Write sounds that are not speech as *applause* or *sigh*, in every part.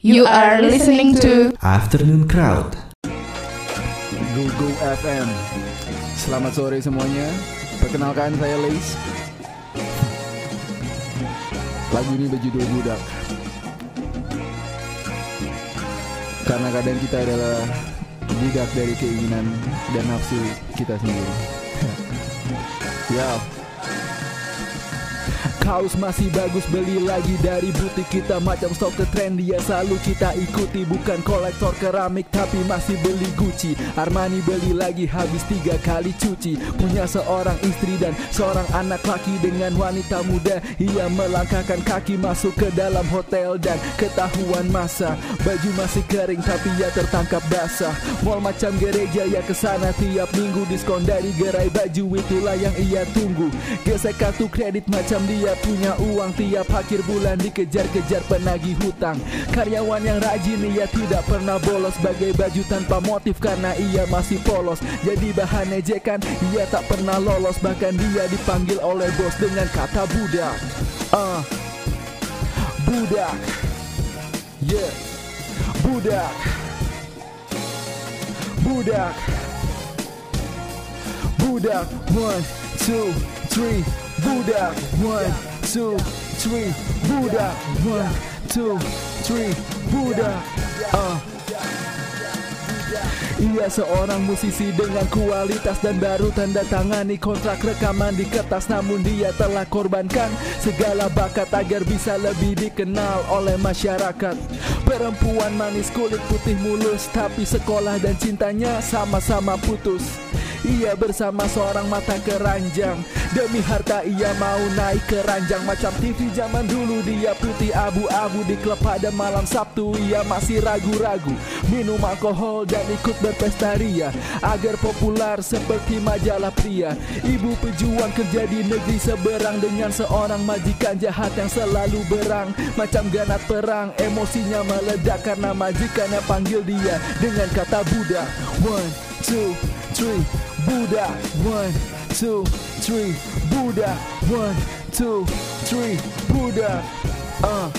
You are listening to Afternoon Crowd. Go Go FM. Selamat sore semuanya. Perkenalkan saya Lace. Lagu ini berjudul Budak. Karena kadang kita adalah budak dari keinginan dan nafsu kita sendiri. *laughs* Yo. Kaos masih bagus beli lagi dari butik kita. Macam stok ke trend dia selalu kita ikuti. Bukan kolektor keramik tapi masih beli Gucci. Armani beli lagi habis tiga kali cuci. Punya seorang istri dan seorang anak laki Dengan wanita muda. Ia melangkahkan kaki masuk ke dalam hotel Dan ketahuan masa. Baju masih kering tapi ia tertangkap basah. Mall macam gereja ya ke sana tiap minggu Diskon dari gerai baju itulah yang ia tunggu. Gesek kartu kredit macam dia punya uang Tiap akhir bulan dikejar-kejar penagih hutang. Karyawan yang rajin ia tidak pernah bolos Bagai baju tanpa motif karena ia masih polos. Jadi bahan ejekan ia tak pernah lolos. Bahkan dia dipanggil oleh bos dengan kata budak. Ah, Budak. Yeah Budak. Budak. Budak One, two, three. Budak One, two, three Budak One, two, three Budak uh. Ia seorang musisi dengan kualitas dan baru tanda tangani kontrak rekaman di kertas Namun dia telah korbankan segala bakat agar bisa lebih dikenal oleh masyarakat. Perempuan manis kulit putih mulus Tapi sekolah dan cintanya sama-sama putus ia bersama seorang mata keranjang. Demi harta ia mau naik ke ranjang Macam TV zaman dulu dia putih abu-abu Di klub. Pada malam Sabtu ia masih ragu-ragu. Minum alkohol dan ikut berpesta ria. Agar populer seperti majalah pria. Ibu pejuang kerja di negeri seberang Dengan seorang majikan jahat yang selalu berang. Macam ganat perang Emosinya meledak karena majikannya panggil dia Dengan kata budak. One, two, three Buddha, one, two, three, Buddha, one, two, three, Buddha, uh,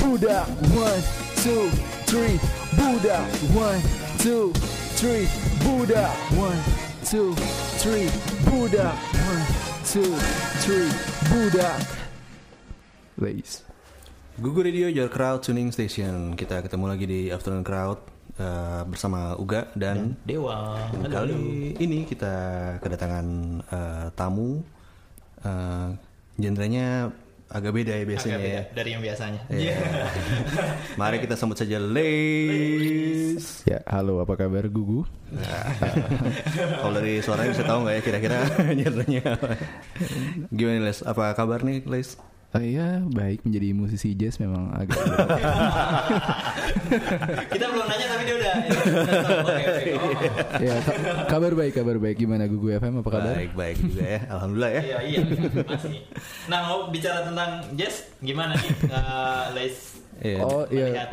Buddha, one, two, three, Buddha, one, two, three, Buddha, one, two, three, Buddha, one, two, three, Buddha. Lace. Google Radio Your Crowd Tuning Station. Kita ketemu lagi di Afternoon Crowd uh, bersama Uga dan, Dewa. kali ini kita kedatangan uh, tamu. Uh, genrenya agak beda ya biasanya Agak beda ya. dari yang biasanya. Iya. *laughs* Mari kita sambut saja Lace. Ya, halo, apa kabar Gugu? *laughs* Kalau dari suaranya bisa tahu nggak ya kira-kira *laughs* genrenya? Gimana Les? Apa kabar nih Les? Oh iya, baik menjadi musisi jazz memang agak Kita belum nanya tapi dia udah. ya, kabar baik, kabar baik. Gimana Gugu FM apa kabar? Baik baik juga ya. Alhamdulillah ya. Iya, iya, masih. Nah, mau bicara tentang jazz gimana nih? Uh, Les Iya. Oh iya. melihat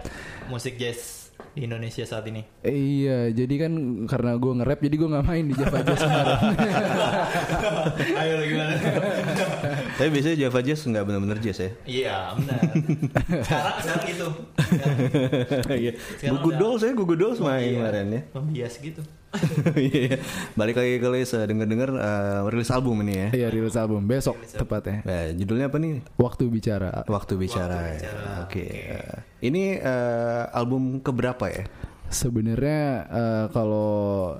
musik jazz di Indonesia saat ini. Eh, iya, jadi kan karena gue nge-rap jadi gue nggak main di Java Jazz kemarin. *laughs* Ayo gimana? Tapi biasanya Java Jazz nggak benar-benar jazz ya. Iya, benar. Sekarang sekarang gitu. Iya. Gugu Dolls ya, Gugu Dolls main Iya, kemarin ya. Pembias gitu. Iya, iya. Balik lagi ke Les, denger-denger uh, rilis album ini ya. Iya, rilis album besok tepatnya. Nah, judulnya apa nih? Waktu bicara. Waktu bicara. Waktu ya. Bicara, Oke. Uh, Ini uh, album keberapa ya? Sebenarnya eh, kalau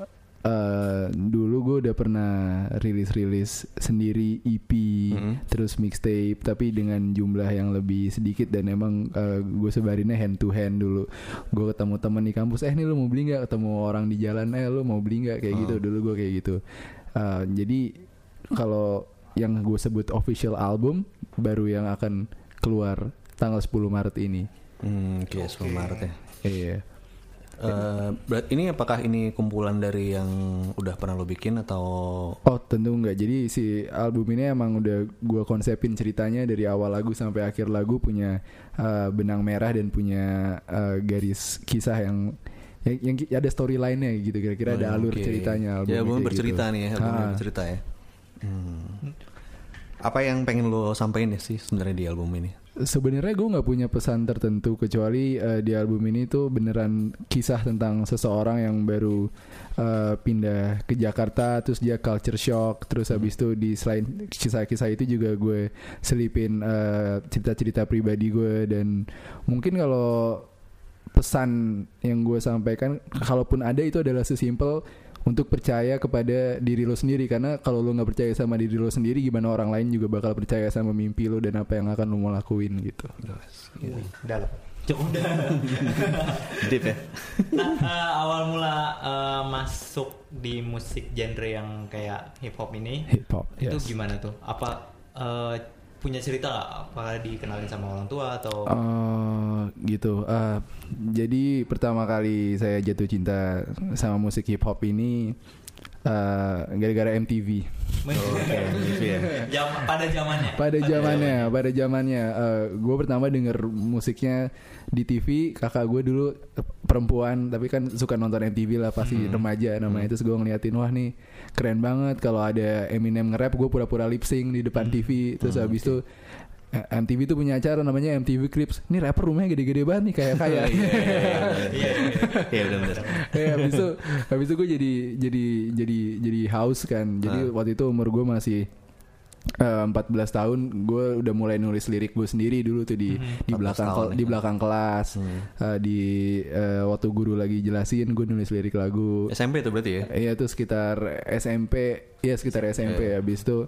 eh, dulu gue udah pernah rilis-rilis sendiri EP, terus mixtape, tapi dengan jumlah yang lebih sedikit dan emang gue sebarinnya hand to hand dulu. Gue ketemu temen di kampus, eh nih lu mau beli nggak? Ketemu orang di jalan, eh lu mau beli nggak? Kayak gitu dulu gue kayak gitu. Eh, jadi kalau yang gue sebut official album baru yang akan keluar tanggal 10 Maret ini. Hmm, Oke, 10 Maret ya. Iya. Uh, berat ini apakah ini kumpulan dari yang udah pernah lo bikin atau Oh tentu enggak Jadi si album ini emang udah gua konsepin ceritanya Dari awal lagu sampai akhir lagu Punya uh, benang merah dan punya uh, garis kisah yang yang, yang ada storyline-nya gitu kira-kira ada Oh, alur ceritanya album Ya, album bercerita gitu. nih ya, albumnya Ah. bercerita ya. Hmm. Apa yang pengen lo sampaikan ya sih sebenarnya di album ini? Sebenarnya gue nggak punya pesan tertentu kecuali eh, di album ini tuh beneran kisah tentang seseorang yang baru eh, pindah ke Jakarta, terus dia culture shock, terus habis itu di selain kisah-kisah itu juga gue selipin eh, cerita-cerita pribadi gue. Dan mungkin kalau pesan yang gue sampaikan, kalaupun ada itu adalah sesimpel untuk percaya kepada diri lo sendiri karena kalau lo nggak percaya sama diri lo sendiri gimana orang lain juga bakal percaya sama mimpi lo dan apa yang akan lo mau lakuin gitu. Dalam. Cukup. *laughs* Deep ya. Nah, eh, awal mula eh, masuk di musik genre yang kayak hip hop ini Hip hop. itu yes. gimana tuh? Apa eh, punya cerita nggak? Apakah dikenalin sama orang tua atau? Oh gitu. Eh, jadi pertama kali saya jatuh cinta sama musik hip hop ini eh, gara-gara MTV. Oke, gitu ya. Jam- pada zamannya. Pada zamannya, pada zamannya, gue pertama denger musiknya di TV. Kakak gue dulu eh, perempuan, tapi kan suka nonton MTV lah pasti remaja namanya. Terus gue ngeliatin wah nih keren banget kalau ada Eminem nge-rap, gue pura-pura lip sync di depan TV. Terus habis itu eh, MTV tuh punya acara namanya MTV Clips. Ini rapper rumahnya gede-gede banget nih kayak kayak. Iya, Iya, Iya *laughs* benar-benar. ya habis itu habis itu gue jadi jadi jadi jadi house kan jadi waktu itu umur gue masih eh, 14 tahun gue udah mulai nulis lirik gue sendiri dulu tuh di di 14 belakang tahun kel- ya. di belakang kelas Eh, di eh, waktu guru lagi jelasin gue nulis lirik lagu SMP tuh berarti ya. Iya tuh sekitar SMP, ya sekitar SMP. Habis itu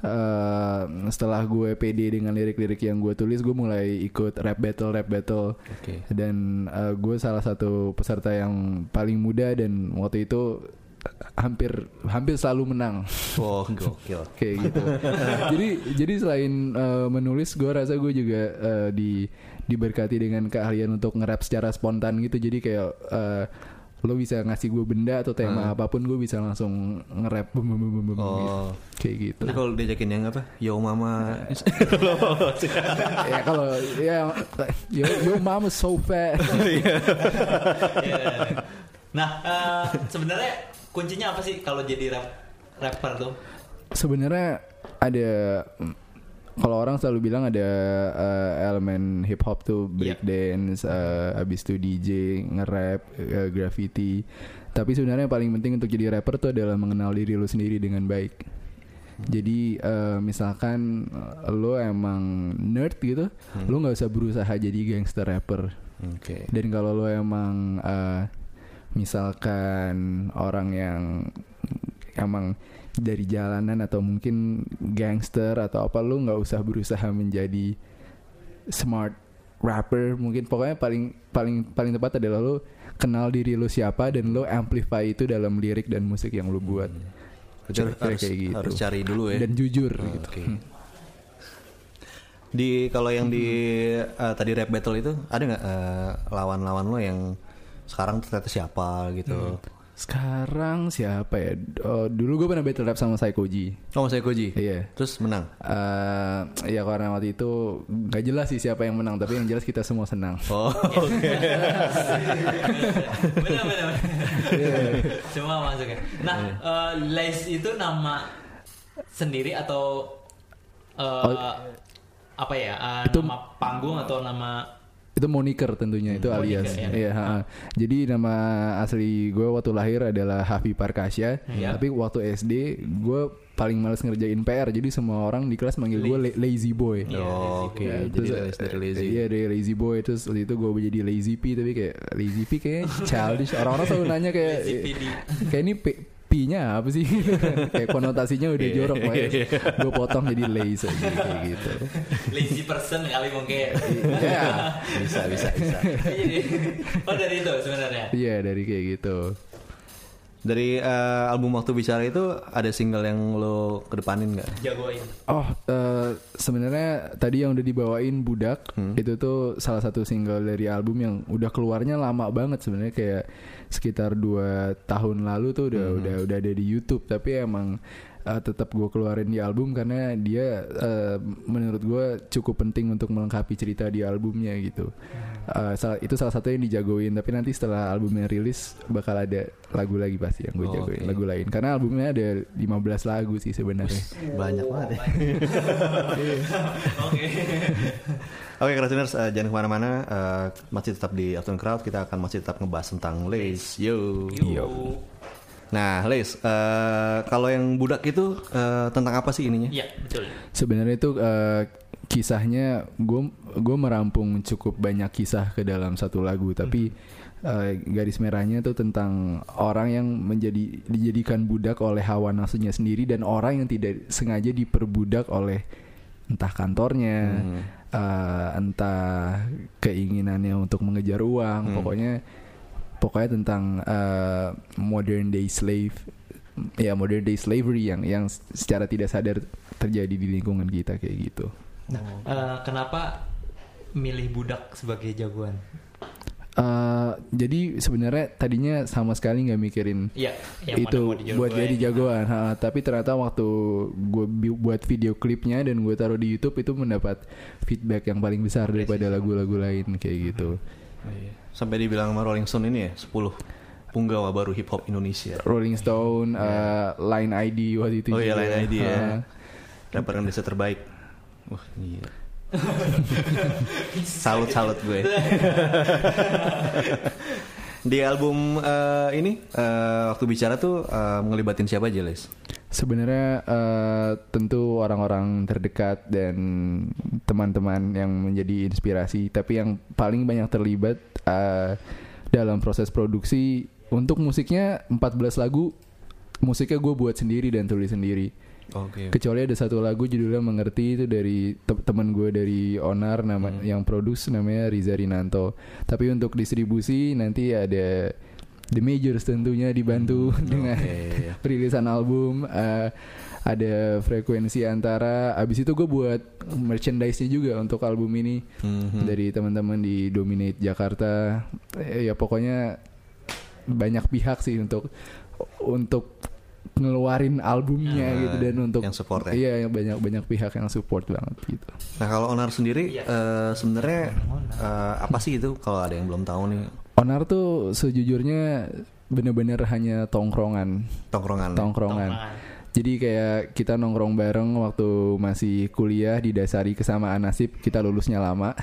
eh, setelah gue pede dengan lirik-lirik yang gue tulis, gue mulai ikut rap battle, rap battle. Oke. Dan eh, gue salah satu peserta yang paling muda dan waktu itu hampir hampir selalu menang Wow, *laughs* gokil. kayak gitu. jadi jadi selain eh, menulis, gue rasa gue juga eh, di diberkati dengan keahlian untuk nge-rap secara spontan gitu. Jadi kayak eh, lo bisa ngasih gue benda atau tema apa pun, gue bisa langsung nge-rap bum, bum, bum, bum, bum, gitu. Oh. kayak gitu. Tapi kalau diajakin yang apa? Yo mama. *laughs* ya kalau ya yo yo mama so fat. *laughs* Iya. *laughs* Nah, eh, sebenarnya kuncinya apa sih kalau jadi rap rapper tuh? Sebenarnya ada kalau orang selalu bilang ada eh, elemen hip hop tuh break dance, eh, abis itu DJ, nge-rap, eh, graffiti. Tapi sebenarnya yang paling penting untuk jadi rapper tuh adalah mengenal diri lu sendiri dengan baik. Jadi eh, misalkan lo emang nerd gitu, lo nggak usah berusaha jadi gangster rapper. Oke. Dan kalau lo emang eh, misalkan orang yang emang dari jalanan atau mungkin gangster atau apa lo nggak usah berusaha menjadi smart rapper mungkin pokoknya paling paling paling tepat adalah lo kenal diri lo siapa dan lo amplify itu dalam lirik dan musik yang lo buat Berarti harus, Kira-kira kayak gitu. harus cari dulu ya. dan jujur Oh, gitu Oke. Di kalau yang di eh, tadi rap battle itu ada nggak eh, lawan-lawan lo yang sekarang ternyata siapa gitu? Sekarang siapa ya oh, dulu gue pernah battle rap sama Psychoji Oh, saya Koji. iya Terus menang. eh ya karena waktu itu nggak jelas sih siapa yang menang tapi yang jelas kita semua senang Oh, oke. *laughs* benar benar. benar. Semua masuk ya. Nah, eh, Lace itu nama sendiri atau eh, apa ya? eh, Itu- nama panggung atau nama itu moniker tentunya itu Moniker, alias ya. Iya, ha-ha. jadi nama asli gue waktu lahir adalah Hafi Parkasya Iya. tapi waktu SD gue paling males ngerjain PR jadi semua orang di kelas manggil gue la- lazy boy Iya, Oh, oke. Ya, Jadi terus, dari- dari lazy. Iya dari lazy boy terus waktu itu gue jadi lazy P tapi kayak lazy P kayaknya *laughs* childish orang-orang selalu nanya kayak Lazy P di- kayak ini P, P-nya apa sih? *laughs* Kayak konotasinya udah Iya, jorok makanya gue potong jadi lazy aja kayak gitu. Lazy person kali mungkin. Iya. Bisa, bisa, bisa. Jadi, oh dari itu sebenarnya. iya dari kayak gitu Dari eh, album Waktu Bicara itu ada single yang lo kedepanin nggak? Jagoin. Oh, eh, sebenarnya tadi yang udah dibawain Budak itu tuh salah satu single dari album yang udah keluarnya lama banget sebenarnya kayak sekitar dua tahun lalu tuh udah udah udah ada di YouTube tapi emang uh, tetap gue keluarin di album karena dia uh, menurut gue cukup penting untuk melengkapi cerita di albumnya gitu. Uh, salah, itu salah satu yang dijagoin. Tapi nanti setelah albumnya rilis bakal ada lagu lagi pasti yang gue Oh, jagoin oke. lagu lain. Karena albumnya ada 15 lagu sih sebenarnya. Banyak banget ya. Oke. Oke, Krasiners, eh, jangan ke mana-mana. eh, masih tetap di Afternoon Crowd. Kita akan masih tetap ngebahas tentang Lace. Yo. Yo. Nah, Lace, eh, kalau yang budak itu eh, tentang apa sih ininya? Iya, betul. Sebenarnya itu eh, kisahnya gue gue merampung cukup banyak kisah ke dalam satu lagu tapi eh, garis merahnya tuh tentang orang yang menjadi dijadikan budak oleh hawa nafsunya sendiri dan orang yang tidak sengaja diperbudak oleh entah kantornya Hmm. eh, entah keinginannya untuk mengejar uang Hmm. pokoknya pokoknya tentang eh, modern day slave ya modern day slavery yang yang secara tidak sadar terjadi di lingkungan kita kayak gitu. Nah, eh, kenapa milih budak sebagai jagoan? Eh, jadi sebenarnya tadinya sama sekali nggak mikirin Iya, yang mana itu buat jadi jagoan, Ha, tapi ternyata waktu gue buat video klipnya dan gue taruh di YouTube itu mendapat feedback yang paling besar daripada lagu-lagu lain kayak gitu. Sampai dibilang sama Rolling Stone ini ya, 10 punggawa baru hip hop Indonesia. Rolling Stone, eh, Line ID waktu itu. Oh iya. Line ID ya. Rapper Indonesia terbaik. Wah, *laughs* gila. salut salut gue. *laughs* Di album eh, ini eh, waktu bicara tuh eh, ngelibatin siapa aja, Les? Sebenarnya eh, tentu orang-orang terdekat dan teman-teman yang menjadi inspirasi, tapi yang paling banyak terlibat eh, dalam proses produksi untuk musiknya 14 lagu musiknya gue buat sendiri dan tulis sendiri. Oke. Kecuali ada satu lagu judulnya mengerti itu dari te- teman gue dari Onar nama yang produce namanya Riza Rinanto. Tapi untuk distribusi nanti ada The Majors tentunya dibantu *laughs* dengan Oke. *laughs* perilisan album eh, ada frekuensi antara abis itu gue buat merchandise-nya juga untuk album ini Mhm. dari teman-teman di Dominate Jakarta Eh, ya pokoknya banyak pihak sih untuk untuk ngeluarin albumnya Ah, gitu dan untuk yang support ya? iya yang banyak banyak pihak yang support banget gitu Nah kalau Onar sendiri Iya. eh, sebenarnya eh, apa sih itu kalau ada yang belum tahu nih Onar tuh sejujurnya bener-bener hanya tongkrongan tongkrongan. tongkrongan Tongkrongan. Jadi kayak kita nongkrong bareng waktu masih kuliah didasari kesamaan nasib kita lulusnya lama. *laughs*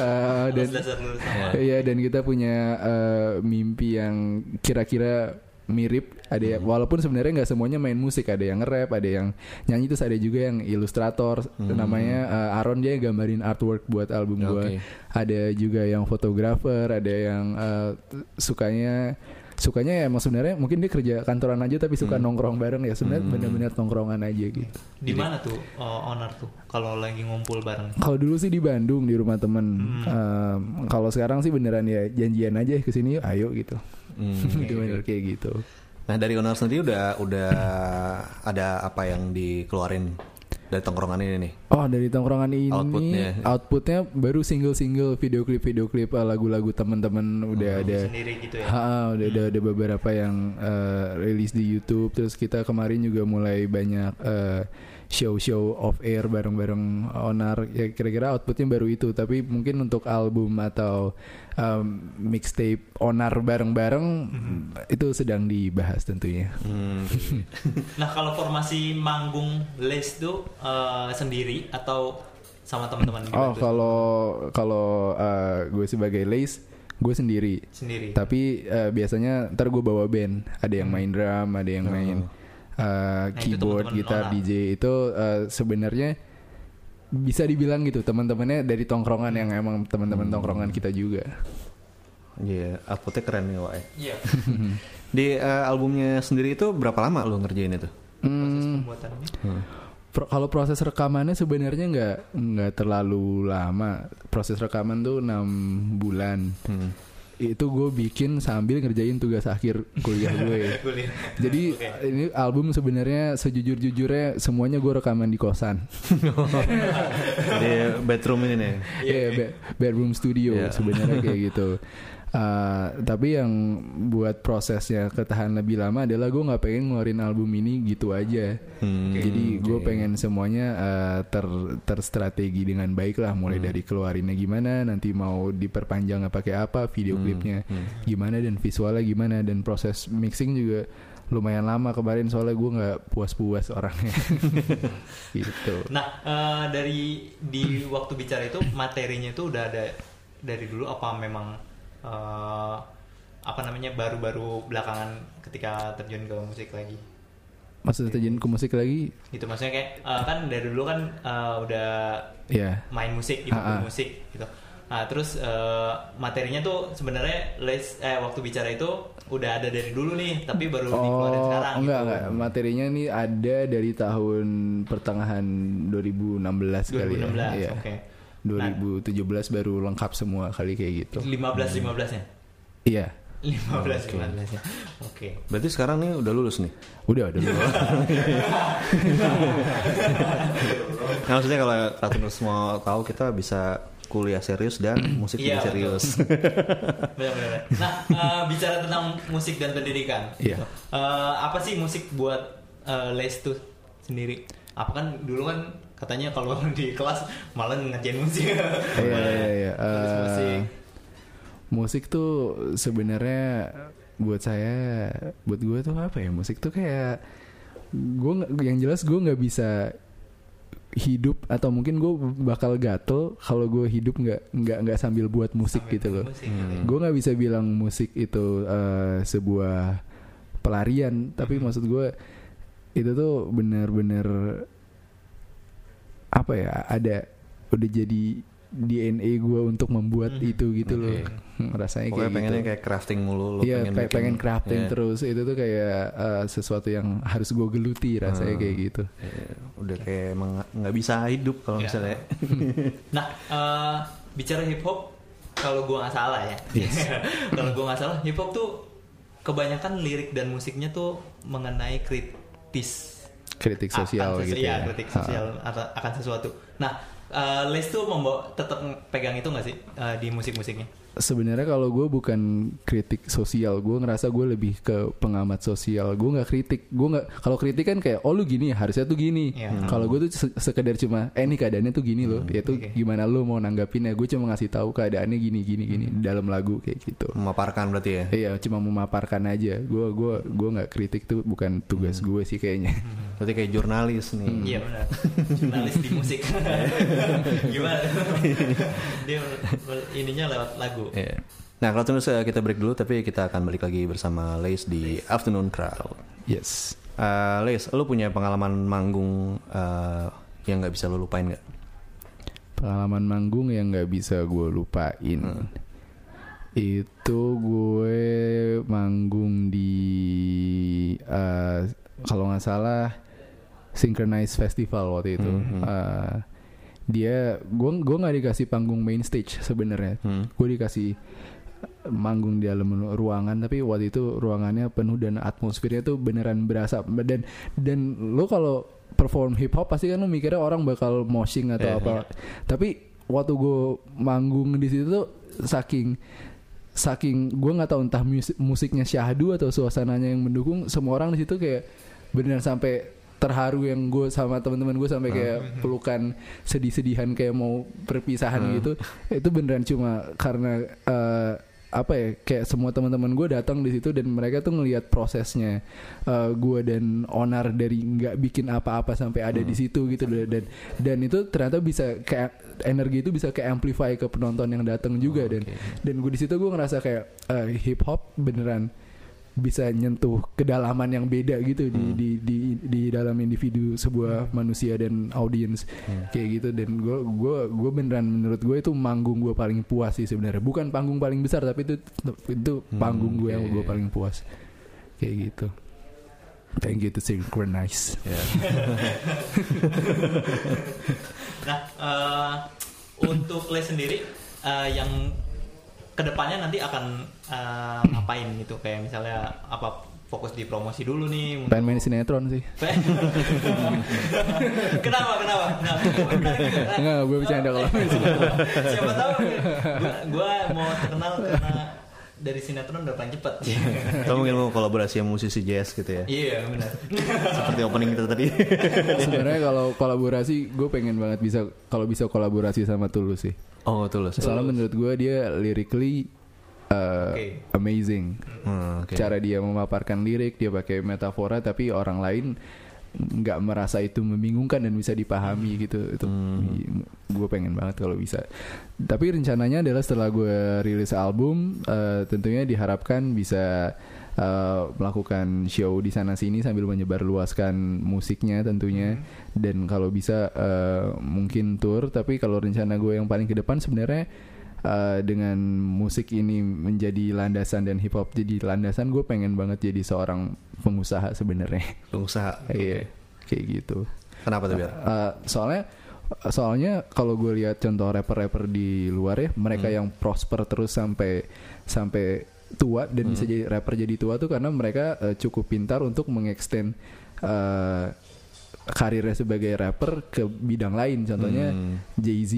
Eh, dan Lulus dasar lulus sama. Iya dan kita punya eh, mimpi yang kira-kira mirip ada ya- walaupun sebenarnya nggak semuanya main musik. Ada yang nge-rap ada yang nyanyi terus ada juga yang ilustrator namanya eh, Aaron dia gambarin artwork buat album Oke. gua ada juga yang fotografer ada yang eh, sukanya sukanya ya emang sebenarnya mungkin dia kerja kantoran aja tapi suka nongkrong bareng ya. Sebenarnya bener-bener nongkrongan aja gitu. Di mana tuh oh, owner tuh? Kalau lagi ngumpul bareng? Kalau dulu sih di Bandung di rumah temen. Em, kalau sekarang sih beneran ya janjian aja ke sini yuk, ayo gitu. Hmm. Bener kayak gitu. Nah dari Onar sendiri udah udah ada apa yang dikeluarin dari tongkrongan ini nih? Oh dari tongkrongan ini Outputnya. outputnya baru single-single video klip video klip eh, lagu-lagu teman-teman udah ada. Sendiri gitu ya. Ha, udah ada, ada beberapa yang eh, rilis di YouTube. Terus kita kemarin juga mulai banyak eh, show-show off air bareng-bareng Onar. Ya kira-kira outputnya baru itu. Tapi mungkin untuk album atau em, mixtape Onar bareng-bareng itu sedang dibahas tentunya. Hmm. *laughs* Nah kalau formasi manggung Les tuh eh, sendiri atau sama teman-teman gitu? Oh kalau kalau eh, gue sebagai Lace gue sendiri. sendiri. Tapi eh, biasanya ntar gue bawa band, ada yang main drum, ada yang main uh, itu keyboard, teman-teman gitar, Nona. DJ itu uh, sebenarnya bisa dibilang gitu teman-temannya dari tongkrongan yang emang teman-teman tongkrongan kita juga. Iya, outputnya keren nih Wak. Iya. *laughs* Di eh, albumnya sendiri itu berapa lama lu ngerjain itu? Proses Hmm, pembuatannya. pro- kalau proses rekamannya sebenarnya nggak nggak terlalu lama. Proses rekaman tuh enam bulan. Hmm. Itu gue bikin sambil ngerjain tugas akhir kuliah gue. *laughs* Kuliah. Jadi Oke. ini album sebenarnya sejujur-jujurnya semuanya gue rekaman di kosan. *laughs* Di bedroom ini nih. Iya, be- bedroom studio Iya. sebenarnya kayak gitu. *laughs* Uh, tapi yang buat prosesnya ketahan lebih lama adalah gue nggak pengen ngeluarin album ini gitu aja. Hmm, Jadi gue oke. pengen semuanya uh, ter terstrategi dengan baik lah, mulai Hmm. dari keluarinnya gimana, nanti mau diperpanjang apa pakai apa, video Hmm, klipnya hmm. gimana dan visualnya gimana dan proses mixing juga lumayan lama kemarin soalnya gue nggak puas-puas orangnya *laughs* gitu. Nah, eh, dari di waktu bicara itu materinya itu udah ada dari dulu apa memang uh, apa namanya baru-baru belakangan ketika terjun ke musik lagi. Maksudnya gitu. terjun ke musik lagi? Gitu maksudnya kayak uh, kan dari dulu kan uh, udah yeah. main musik gitu uh musik gitu. Nah terus uh, materinya tuh sebenarnya les eh waktu bicara itu udah ada dari dulu nih tapi baru oh, dikeluarin sekarang enggak gitu. enggak. Materinya nih ada dari tahun pertengahan 2016, 2016 kali ya. Iya. Oke. okay. 2017 nah. baru lengkap semua kali kayak gitu. 15 15 nya? Iya. 15 okay. 15 ya. Oke. Okay. Berarti sekarang nih udah lulus nih. Udah, udah lulus. *laughs* nah, maksudnya kalau listeners semua tahu kita bisa kuliah serius dan musik iya, yeah, serius. *laughs* benar, benar. Nah, uh, bicara tentang musik dan pendidikan. Yeah. Uh, apa sih musik buat uh, Les tuh sendiri? Apa kan dulu kan katanya kalau di kelas malah ngerjain musik. Iya, iya, iya. Tulis Eh, musik. musik tuh sebenarnya buat saya buat gue tuh apa ya musik tuh kayak gue yang jelas gue nggak bisa hidup atau mungkin gue bakal gatel kalau gue hidup nggak nggak nggak sambil buat musik Sampai gitu loh musik gitu ya. gue nggak bisa bilang musik itu eh, sebuah pelarian tapi Mhm. maksud gue itu tuh bener-bener apa ya ada udah jadi DNA gue untuk membuat Mhm. itu gitu loh Oke. *laughs* rasanya Pokoknya kayak pengennya gitu kayak crafting mulu lo Iya, pengen pengen, bikin- pengen crafting Iya. terus itu tuh kayak eh, sesuatu yang harus gue geluti rasanya Hmm. kayak gitu. Iya, udah kayak emang nggak bisa hidup kalau Iya. misalnya *laughs* Nah, eh, bicara hip hop, kalau gua nggak salah ya, Yes. *laughs* kalau gua nggak salah, hip hop tuh kebanyakan lirik dan musiknya tuh mengenai kritis Kritik sosial akan gitu iya, ya. kritik sosial akan sesuatu. Nah, eh, Les tuh membawa tetap pegang itu nggak sih eh, di musik-musiknya? Sebenarnya kalau gue bukan kritik sosial, gue ngerasa gue lebih ke pengamat sosial. Gue nggak kritik, gue nggak. Kalau kritik kan kayak, oh lu gini, harusnya tuh gini. Iya. Kalau gue tuh se- sekedar cuma, eh ini keadaannya tuh gini loh. Ya tuh Oke. gimana lu mau nanggapinnya? Gue cuma ngasih tahu keadaannya gini, gini, gini Hmm. dalam lagu kayak gitu. memaparkan berarti ya. Iya, cuma memaparkan aja. Gue gua gua nggak kritik tuh bukan tugas gue sih kayaknya. *laughs* Berarti kayak jurnalis nih. Iya benar. Jurnalis di musik. *laughs* Gimana? Dia ininya lewat lagu. Iya. Nah kalau terus eh, kita break dulu tapi kita akan balik lagi bersama Lace di Afternoon Crowd. Yes. Eh Lace, lu punya pengalaman manggung eh, yang nggak bisa lu lupain nggak? Pengalaman manggung yang nggak bisa gue lupain. Itu gue manggung di eh, kalau nggak salah Synchronize Festival waktu itu. Mhm. Eh, dia gue gue nggak dikasih panggung main stage sebenarnya. Hmm. Gue dikasih manggung di dalam ruangan tapi waktu itu ruangannya penuh dan atmosfernya tuh beneran berasa dan dan lo kalau perform hip hop pasti kan lo mikirnya orang bakal moshing atau Iya, apa tapi waktu gue manggung di situ tuh saking saking gue nggak tahu entah musik, musiknya syahdu atau suasananya yang mendukung semua orang di situ kayak beneran sampai terharu yang gue sama teman-teman gue sampai kayak pelukan sedih-sedihan kayak mau perpisahan gitu. Itu beneran cuma karena eh, apa ya kayak semua teman-teman gue datang di situ dan mereka tuh ngelihat prosesnya eh, gue dan onar dari nggak bikin apa-apa sampai ada di situ gitu dan dan itu ternyata bisa kayak energi itu bisa ke amplify ke penonton yang datang juga dan dan gue di situ gue ngerasa kayak eh, hip hop beneran bisa nyentuh kedalaman yang beda gitu di, di di di dalam individu sebuah manusia dan audiens kayak gitu dan gue gue gue beneran menurut gue itu manggung gue paling puas sih sebenarnya. Bukan panggung paling besar tapi itu itu panggung gue yang gue paling puas. Kayak gitu. Thank you to synchronize. *laughs* *laughs* Nah, eh, untuk Les sendiri eh, yang ke depannya nanti akan eh, ngapain gitu? Kayak misalnya apa fokus di promosi dulu nih pengen main sinetron sih. *laughs* Kenapa kenapa? Nah, Enggak, gue bercanda kalau main sinetron. siapa tahu gue mau terkenal karena dari sinetron udah paling cepet. Atau mungkin mau kolaborasi sama musisi jazz gitu ya. Iya benar. Seperti opening kita tadi. Sebenarnya kalau kolaborasi gue pengen banget bisa kalau bisa kolaborasi sama Tulus sih. oh, tulus. Soalnya menurut gue dia lyrically uh, Oke. amazing. Hmm, oke. Cara dia memaparkan lirik, dia pakai metafora tapi orang lain nggak merasa itu membingungkan dan bisa dipahami gitu. Itu gue pengen banget kalau bisa. Tapi rencananya adalah setelah gue rilis album, uh, tentunya diharapkan bisa uh, melakukan show di sana sini sambil menyebarluaskan musiknya tentunya dan kalau bisa uh, mungkin tour. Tapi kalau rencana gue yang paling ke depan sebenarnya uh, dengan musik ini menjadi landasan dan hip hop jadi landasan gue pengen banget jadi seorang pengusaha sebenarnya Pengusaha. *laughs* iya kayak gitu Kenapa tuh biar? Uh, soalnya soalnya kalau gue lihat contoh rapper-rapper di luar ya mereka yang prosper terus sampai sampai tua dan bisa jadi rapper jadi tua tuh karena mereka uh, cukup pintar untuk mengextend uh, karirnya sebagai rapper ke bidang lain. Contohnya Hmm. Jay-Z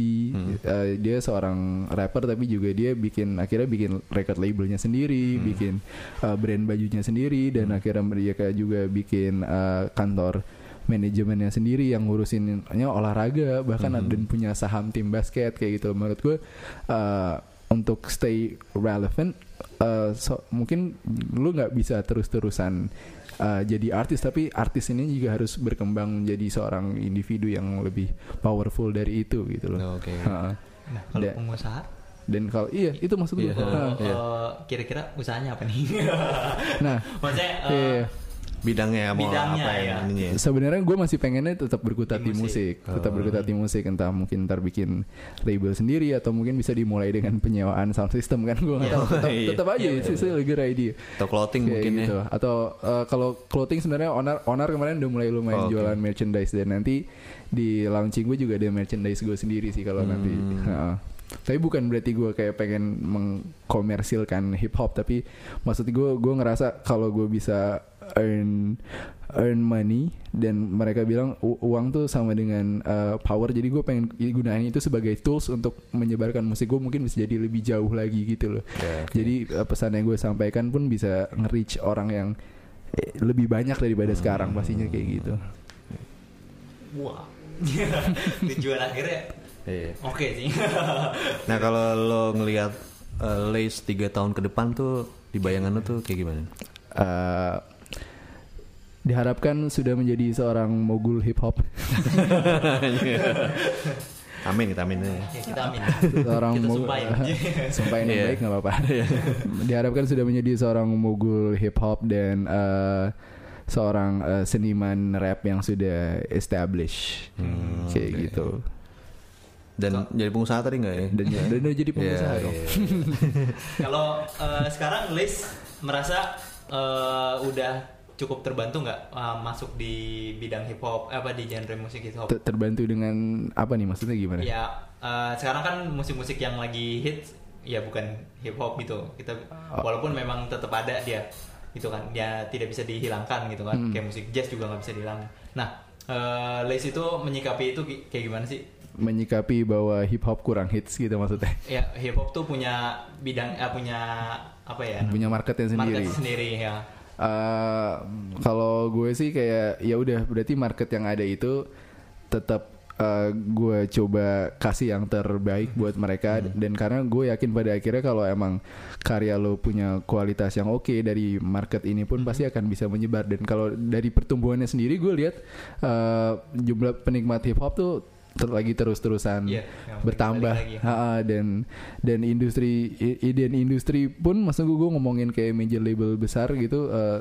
uh, dia seorang rapper tapi juga dia bikin akhirnya bikin record labelnya sendiri bikin uh, brand bajunya sendiri dan akhirnya mereka juga bikin uh, kantor manajemennya sendiri yang ngurusinnya olahraga bahkan ada- dan punya saham tim basket kayak gitu. Menurut gue uh, untuk stay relevant uh, so- mungkin lu nggak bisa terus-terusan uh, jadi artis tapi artis ini juga harus berkembang menjadi seorang individu yang lebih powerful dari itu gitu loh Oke. Ha. Nah kalau Da- pengusaha, dan kalau iya itu maksud gue Iya. Ha. Iya. eh, kira-kira usahanya apa nih? nah *laughs* Maksudnya eh, iya. Bidangnya mau Bidangnya, apa ya. yang ininya? sebenarnya gue masih pengennya tetap berkutat Di di musik, musik. tetap Oh. berkutat di musik entah mungkin ntar bikin label sendiri atau mungkin bisa dimulai dengan penyewaan sound system kan gue nggak tahu *laughs* tetap, Iya. tetap aja itu still a good idea Atau clothing Kayak mungkin gitu. ya. Atau eh, kalau clothing sebenarnya onar onar kemarin udah mulai lumayan Oh, oke. jualan merchandise dan nanti di launching gue juga ada merchandise gue sendiri sih kalau nanti. Hmm. *laughs* Heeh. Tapi bukan berarti gue kayak pengen mengkomersilkan hip hop tapi maksud gue gue ngerasa kalau gue bisa earn earn money dan mereka bilang uang tuh sama dengan uh, power jadi gue pengen gunain itu sebagai tools untuk menyebarkan musik gue mungkin bisa jadi lebih jauh lagi gitu loh Ya, oke. jadi uh, pesan yang gue sampaikan pun bisa nge-reach orang yang eh, lebih banyak daripada sekarang pastinya kayak gitu. wah. *laughs* Tujuan akhirnya Iya. oke sih. *laughs* Nah kalau lo ngelihat uh, Lace tiga tahun ke depan tuh di bayangan lo tuh kayak gimana? Uh, diharapkan sudah menjadi seorang mogul hip hop, *laughs* Amin kita amin ya. ya, kita amin. seorang Kita mogul. sumpahin. *laughs* sumpahin yang Iya. baik nggak apa-apa. diharapkan sudah menjadi seorang mogul hip hop dan uh, seorang uh, seniman rap yang sudah established, Hmm, kayak oke. gitu. Dan jadi pengusaha tadi nggak ya? Dan, dan udah jadi pengusaha Iya, dong. iya. *laughs* Kalau eh, sekarang Liz merasa eh, udah cukup terbantu nggak eh, masuk di bidang hip hop apa di genre musik hip hop? Ter- terbantu dengan apa nih maksudnya gimana? Ya eh, sekarang kan musik-musik yang lagi hits ya bukan hip hop gitu. Kita walaupun memang tetap ada dia gitu kan dia tidak bisa dihilangkan gitu kan kayak musik jazz juga nggak bisa dihilangkan. Nah eh Liz itu menyikapi itu kayak gimana sih? menyikapi bahwa hip hop kurang hits gitu maksudnya *laughs* Ya hip hop tuh punya bidang eh, punya apa ya? punya marketnya sendiri. Market sendiri ya. Eh, kalau gue sih kayak ya udah berarti market yang ada itu tetap eh, gue coba kasih yang terbaik buat mereka. Dan karena gue yakin pada akhirnya kalau emang karya lo punya kualitas yang oke dari market ini pun pasti akan bisa menyebar. Dan kalau dari pertumbuhannya sendiri gue lihat eh, jumlah penikmat hip hop tuh lagi terus-terusan Iya, yang bertambah lagi. Ha-ha, dan dan industri i- i- dan industri pun maksud gue gue ngomongin kayak major label besar gitu eh,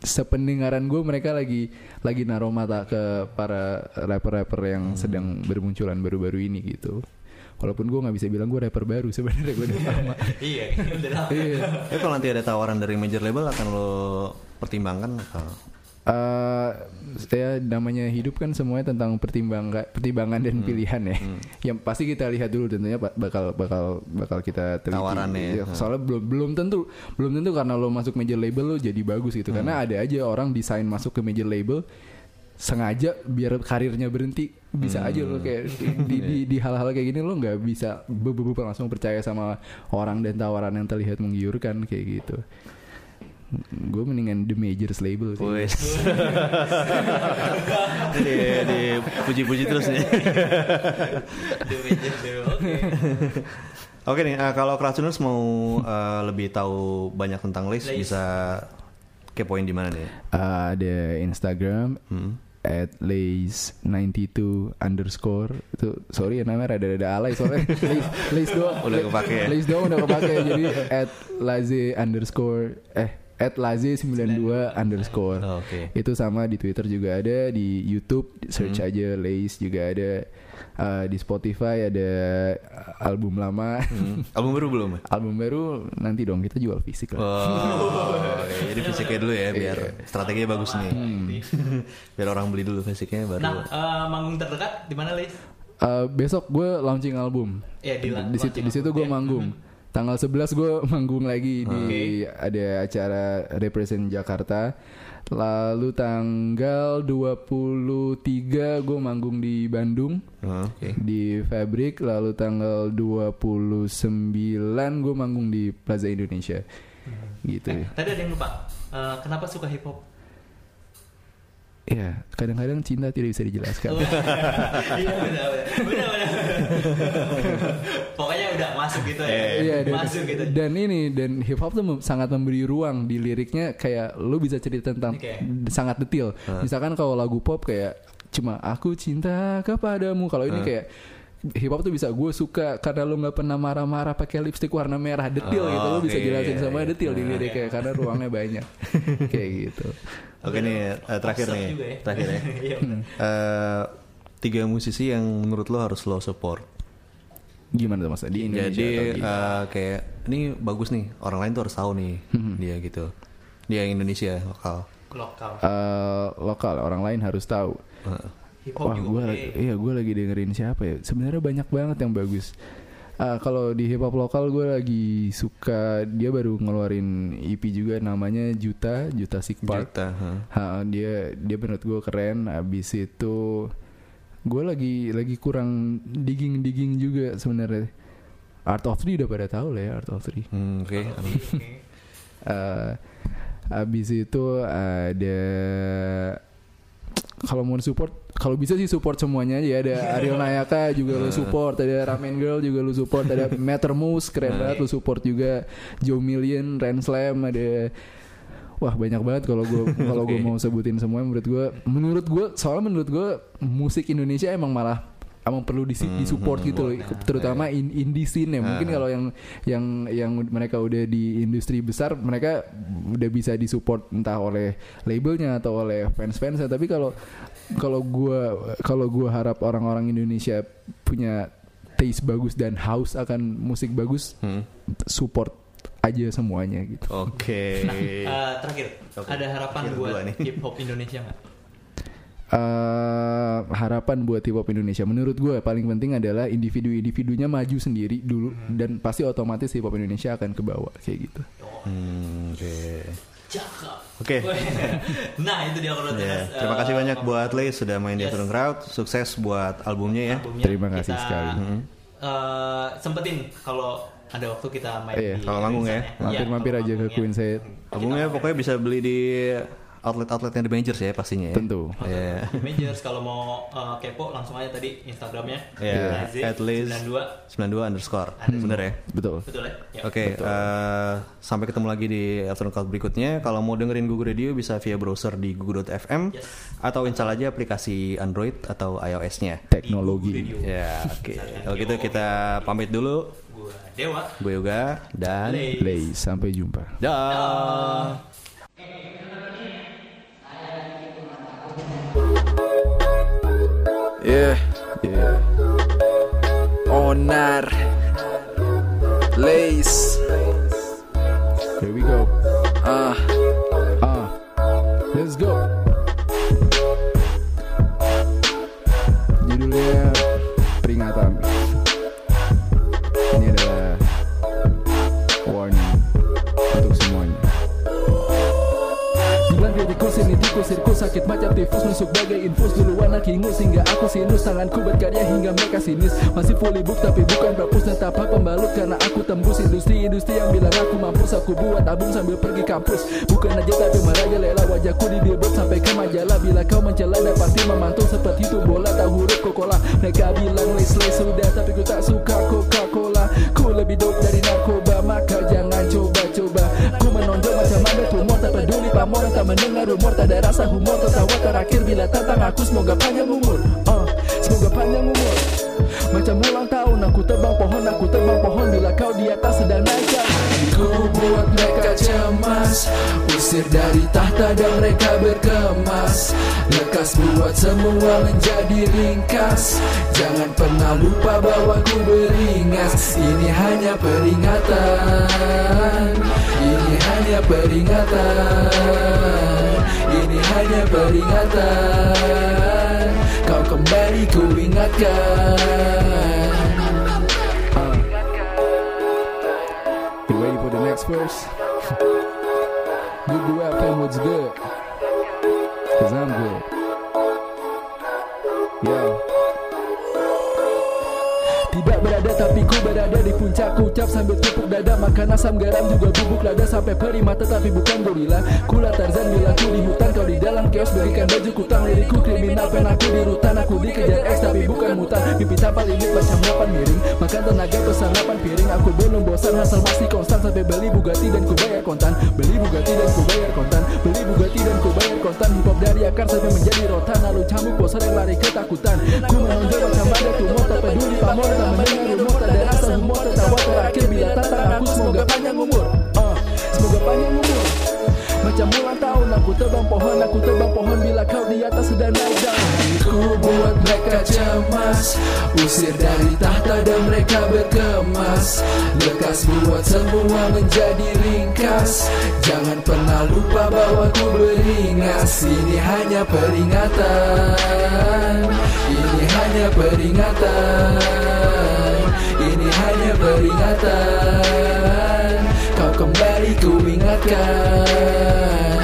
sependengaran gue mereka lagi lagi naruh mata ke para rapper-rapper yang sedang bermunculan baru-baru ini gitu walaupun gue nggak bisa bilang gue rapper baru sebenarnya gue udah lama *laughs* iya, udah lama. Iya. Ya kalau nanti ada tawaran dari major label akan lo pertimbangkan atau Eh, ya namanya hidup kan semuanya tentang pertimbangan pertimbangan dan pilihan ya. Yang pasti kita lihat dulu tentunya ba- bakal bakal bakal kita teliti. Tawarannya ya. Iya, Soalnya belum belum tentu belum tentu karena lo masuk major label lo jadi bagus gitu. Karena ada aja orang desain masuk ke major label sengaja biar karirnya berhenti bisa aja lo kayak di, di, di, *laughs* di hal-hal kayak gini lo nggak bisa beberapa langsung percaya sama orang dan tawaran yang terlihat menggiurkan kayak gitu gue mendingan the majors label sih Wes. *laughs* di, di puji-puji terus nih. The Majors. Oke. Oke nih, eh, kalau Keracuners mau eh, lebih tahu banyak tentang Lace, Lace. bisa kepoin di mana nih? Uh, ada Instagram Hmm. at lace 92 underscore itu sorry ya namanya rada rada alay soalnya *laughs* lace, lace doang Udah kepake ya? lace doang udah kepake jadi at laze underscore eh at laze 92 underscore Oh, Oke. itu sama di Twitter juga ada di YouTube search Hmm. aja lace juga ada Uh, di Spotify ada uh, album lama Hmm. *laughs* Album baru belum? album baru nanti dong kita jual fisik lah Oh, oke. jadi fisiknya dulu ya biar strateginya bagus nih. *laughs* biar orang beli dulu fisiknya baru. Nah, eh, manggung terdekat di mana, Lis? Uh, besok gue launching album. Ya, di di di situ gue manggung. Tanggal 11 gue *laughs* manggung lagi di Oke. ada acara represent Jakarta. Lalu tanggal 23 gue manggung di Bandung Oh, Oke. di Fabric. Lalu tanggal 29 gue manggung di Plaza Indonesia. Gitu. Eh, tadi ada yang lupa. Eh, kenapa suka hip hop? Ya, kadang-kadang cinta tidak bisa dijelaskan. *laughs* Iya benar benar. Benar benar. *laughs* Masuk gitu ya. Iya dan, masuk gitu. dan ini dan hip hop tuh sangat memberi ruang di liriknya kayak lu bisa cerita tentang Oke. sangat detail. Misalkan kalau lagu pop kayak cuma aku cinta kepadamu. Kalau ini kayak hip hop tuh bisa gue suka karena lu nggak pernah marah-marah pakai lipstick warna merah detail gitu lu bisa jelasin iya, sama iya. detail di liriknya karena ruangnya banyak *laughs* kayak gitu Oke nih, eh, terakhir nih. ya. Terakhir ya. *laughs* Iya. Eh, tiga musisi yang menurut lo harus lo support. Gimana tuh mas di Indonesia Jadi atau gitu? eh, kayak ini bagus nih, orang lain tuh harus tahu nih Hmm. dia gitu. Dia yang Indonesia lokal. Lokal. Eh, lokal orang lain harus tahu Hip hop Wah, juga gue lagi, iya gue lagi dengerin siapa ya? Sebenarnya banyak banget yang bagus. Ah, kalau di hip hop lokal gue lagi suka dia baru ngeluarin EP juga namanya Juta Juta Sick Park. Juta, huh. Ha, dia dia menurut gue keren. Abis itu gue lagi lagi kurang digging digging juga sebenarnya. Art of Three udah pada tahu lah ya Art of Three. Hmm, Oke. Oke. Eh, abis itu ada kalau mau support kalau bisa sih support semuanya aja ada Ariel Nayaka juga lu support ada Ramen Girl juga lu support ada Matter Moose keren banget lu support juga Joe Million Ren Slam ada wah banyak banget kalau gue *laughs* kalau gue mau sebutin semua. Menurut gue menurut gue soalnya menurut gue musik Indonesia emang malah emang perlu di disupport gitu loh. terutama in, indie scene ya. Mungkin kalau yang yang yang mereka udah di industri besar mereka udah bisa disupport entah oleh labelnya atau oleh fans-fansnya. Tapi kalau kalau gua kalau gua harap orang-orang Indonesia punya taste bagus dan house akan musik bagus Hmm. support aja semuanya gitu Oke. Eh, terakhir, Oke. ada harapan Terakhir buat hip hop Indonesia nggak? eh harapan buat hip hop Indonesia menurut gue paling penting adalah individu-individunya maju sendiri dulu dan pasti otomatis hip hop Indonesia akan ke bawah kayak gitu. Hmm, Oke. Cakep. Oke. *laughs* nah itu dia kalau Ya, terima kasih banyak buat Lay sudah main di Yes. Afternoon Crowd. Sukses buat albumnya ya. Terima kasih sekali. eh, sempetin kalau ada waktu kita main Iya, di kalau manggung ya. Indonesia. Mampir-mampir Iya, aja ke Queen manggungnya. Set. Albumnya pokoknya bisa beli di outlet-outletnya The Majors ya pastinya ya. Tentu. *laughs* Ya. Majors kalau mau eh, kepo langsung aja tadi Instagramnya Ya, Laze at least 92 92 underscore. Bener ya? Betul. betul ya? Ya. Oke, eh, sampai ketemu lagi di Afternoon Crowd berikutnya. Kalau mau dengerin Google Radio bisa via browser di google.fm Yes. atau install aja aplikasi Android atau iOS-nya. Teknologi. Ya, oke. Kalau gitu kita pamit dulu. Gua Dewa Gue Yoga dan. Play sampai jumpa. dah. Yeah, Yeah. Onar, Lace, Here we go. ah, Ah. Let's go. Judulnya peringatan. Tikus sirkus sakit macam tifus Nusuk bagai infus. Duluan nak hingus Hingga aku sinus. Tanganku berkarya hingga mereka sinis. Masih fully book tapi bukan perpus. Dan tapak pembalut Karena aku tembus. Industri-industri yang bilang aku mampus Aku buat tabung sambil pergi kampus. Bukan aja tapi merajalela wajahku di billboard sampai ke majalah. Bila kau mencela dan pasti memantul seperti itu bola. Tak huruf Coca-Cola. Mereka bilang lace sudah tapi ku tak suka Coca-Cola. Ku lebih dope dari narkoba. Maka jangan coba-coba. Ku menonjol macam ada tumor tak peduli pamor Tak mendengar rumor tak ada rasa humor. Tertawa terakhir bila tentang aku semoga panjang umur. Uh, Semoga panjang umur. Macam ulang tahun aku terbang pohon Aku terbang pohon. Bila kau di atas sedang naik Ku buat mereka cemas. Usir dari tahta dan mereka berkemas. Lekas buat semua menjadi ringkas. Jangan pernah lupa bahwa ku beringas. Ini hanya peringatan hanya peringatan Ini hanya peringatan Kau kembali ku ingatkan Uh. You ready for the next verse? *laughs* good to FM what's good. Puncak Ucap sambil tepuk dada Makan asam garam juga bubuk lada Sampai perima tetapi bukan gorila. Kula Tarzan bila ku di hutan Kau di dalam chaos Berikan baju kutang Liriku kriminal Pen aku di rutan. Aku dikejar X tapi bukan mutan. Mimpi tanpa limit macam lapan miring. Makan tenaga pesan lapan piring Aku belum bosan. Hasil masih konstan Sampai beli Bugatti dan ku bayar kontan. Beli Bugatti dan ku bayar kontan. Beli Bugatti dan ku bayar kontan. Hip hop dari akar sampai menjadi rotan. Lalu cambuk bosan yang lari ketakutan. Ku menonjol macam ada tumor Tak peduli pamor Tak mendengar rumor Humor Tertawa terakhir bila tantang aku Semoga panjang umur. Uh, Semoga panjang umur. Macam ulang tahun Aku terbang pohon Aku terbang pohon Bila kau di atas sedang naik down Ku buat mereka cemas Usir dari tahta dan mereka berkemas. Lekas buat semua menjadi ringkas. Jangan pernah lupa bahwa ku beringas. Ini hanya peringatan. Ini hanya peringatan hanya peringatan. Kau kembali ku ingatkan